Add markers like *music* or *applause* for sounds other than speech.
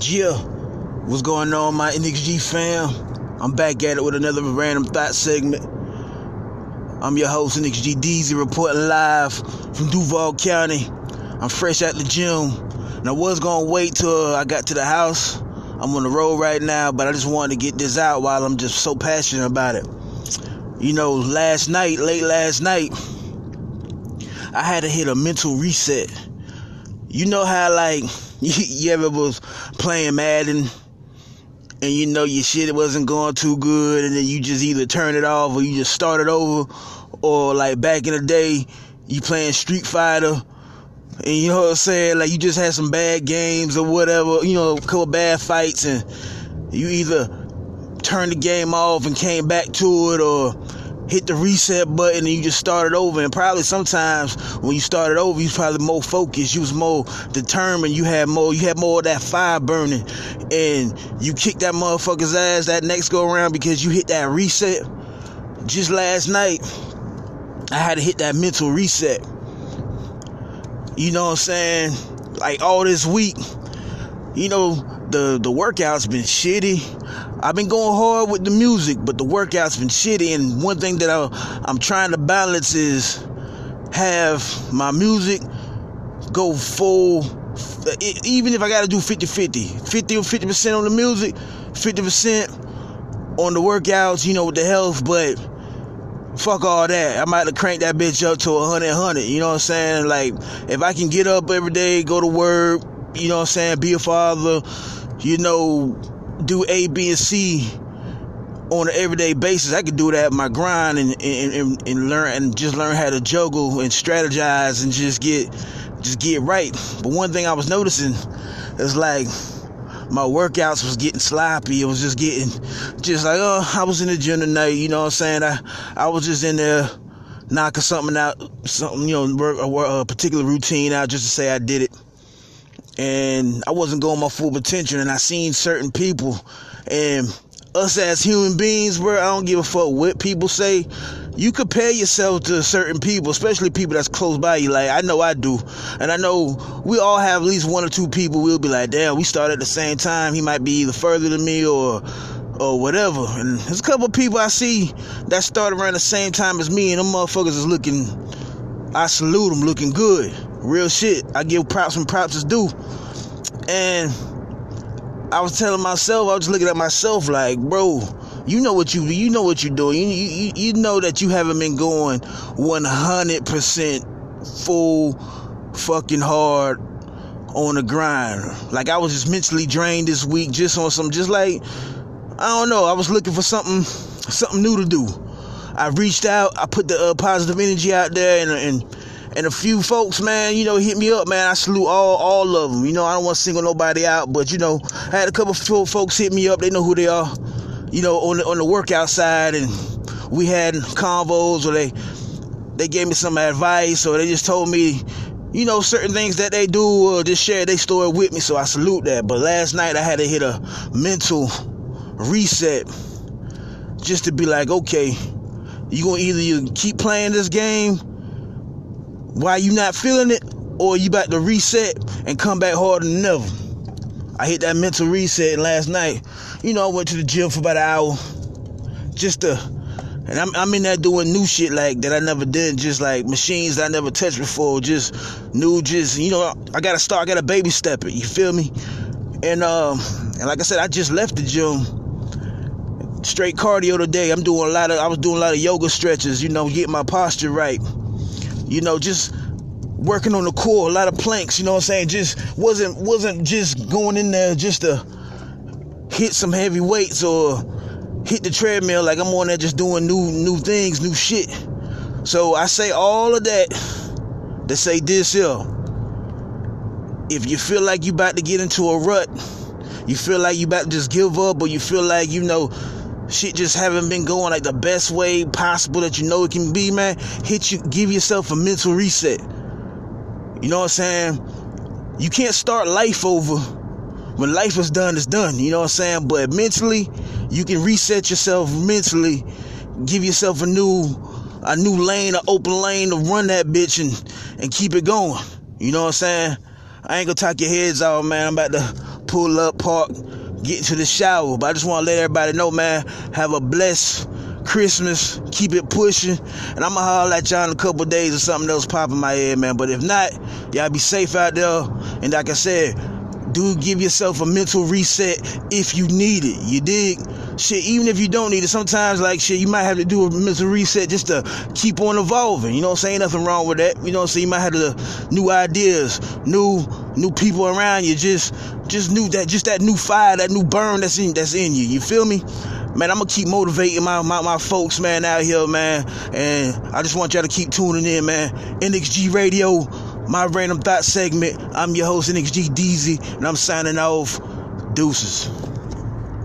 Yeah, what's going on, my NXG fam? I'm back at it with another random thought segment. I'm your host, NXG Deezy, reporting live from Duval County. I'm fresh at the gym, and I was gonna wait till I got to the house. I'm on the road right now, but I just wanted to get this out while I'm just so passionate about it. You know, last night, late last night, I had to hit a mental reset. You know how, like, *laughs* you ever was playing Madden and you know your shit wasn't going too good and then you just either turn it off or you just start it over? Or like back in the day you playing Street Fighter and you know what I'm saying like you just had some bad games or whatever you know a couple bad fights and you either turned the game off and came back to it or hit the reset button and you just started over. And probably sometimes when you started over, you was probably more focused, you was more determined, you had more, you had more of that fire burning, and you kicked that motherfucker's ass that next go around because you hit that reset. Just last night, I had to hit that mental reset. You know what I'm saying? Like all this week, you know, the the workout's been shitty. I've been going hard with the music, but the workout's been shitty. And one thing that I, I'm trying to balance is have my music go full, even if I got to do 50 50, 50 or 50% on the music, 50% on the workouts, you know, with the health, but fuck all that. I might have cranked that bitch up to 100, 100. You know what I'm saying? Like, if I can get up every day, go to work, you know what I'm saying, be a father, you know, do A, B, and C on an everyday basis. I could do that my grind and, and, and, and learn and just learn how to juggle and strategize and just get just get right. But one thing I was noticing is like my workouts was getting sloppy. It was just getting just like oh I was in the gym tonight, you know what I'm saying? I I was just in there knocking something out, something you know, a, a particular routine out just to say I did it and I wasn't going my full potential and I seen certain people and us as human beings, bro, I don't give a fuck what people say. You compare yourself to certain people, especially people that's close by you. Like I know I do, and I know we all have at least one or two people. We'll be like, damn, we started at the same time. He might be either further than me or or whatever. And there's a couple people I see that started around the same time as me, and them motherfuckers is looking. I salute them, looking good. Real shit. I give props when props is due. And I was telling myself, I was looking at myself like, bro, you know what you you know what you're doing. You, you, you know that you haven't been going 100% full fucking hard on the grind. Like I was just mentally drained this week just on some just like I don't know, I was looking for something something new to do. I reached out, I put the uh, positive energy out there and and and a few folks, man, you know, hit me up, man. I salute all all of them. You know, I don't want to single nobody out, but you know, I had a couple folks hit me up. They know who they are. You know, on the, on the workout side, and we had convos, or they they gave me some advice, or they just told me, you know, certain things that they do, or just share their story with me. So I salute that. But last night I had to hit a mental reset, just to be like, okay, you gonna either you keep playing this game why you not feeling it, or you about to reset and come back harder than ever. I hit that mental reset last night. You know, I went to the gym for about an hour, just to, and I'm, I'm in there doing new shit like that I never did, just like machines that I never touched before, just new, just you know, I gotta start, I gotta baby step it. You feel me? And um, and like I said, I just left the gym straight cardio today. I'm doing a lot of I was doing a lot of yoga stretches, you know, getting my posture right you know, just working on the core, a lot of planks, you know what I'm saying? Just wasn't wasn't just going in there just to hit some heavy weights or hit the treadmill like I'm on there just doing new new things, new shit. So I say all of that to say this here. If you feel like you about to get into a rut, you feel like you about to just give up, or you feel like you know shit just haven't been going like the best way possible that you know it can be, man, hit you, give yourself a mental reset. You know what I'm saying? You can't start life over when life is done, it's done. You know what I'm saying? But mentally, you can reset yourself mentally, give yourself a new, a new lane, an open lane to run that bitch and and keep it going. You know what I'm saying? I ain't gonna talk your heads off, man. I'm about to pull up, park, get into the shower. But I just want to let everybody know, man, have a blessed Christmas. Keep it pushing. And I'm going to holler at y'all in a couple days or something else pop in my head, man. But if not, y'all be safe out there. And like I said, do give yourself a mental reset if you need it. You dig? Shit, even if you don't need it, sometimes like shit, you might have to do a mental reset just to keep on evolving. You know what I'm saying? Nothing wrong with that. You know what I'm saying? You might have the new ideas, new new people around you, just just new that just that new fire, that new burn that's in that's in you. You feel me? Man, I'm gonna keep motivating my, my, my folks, man, out here, man. And I just want y'all to keep tuning in, man. NXG Radio my random thought segment. I'm your host, NXG DZ, and I'm signing off. Deuces.